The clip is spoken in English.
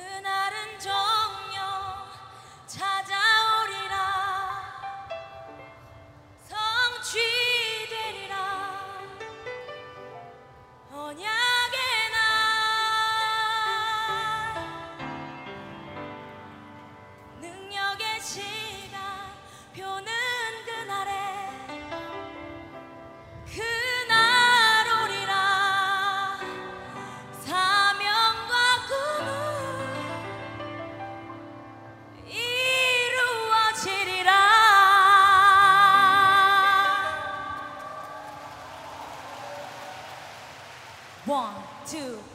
tonight. Two.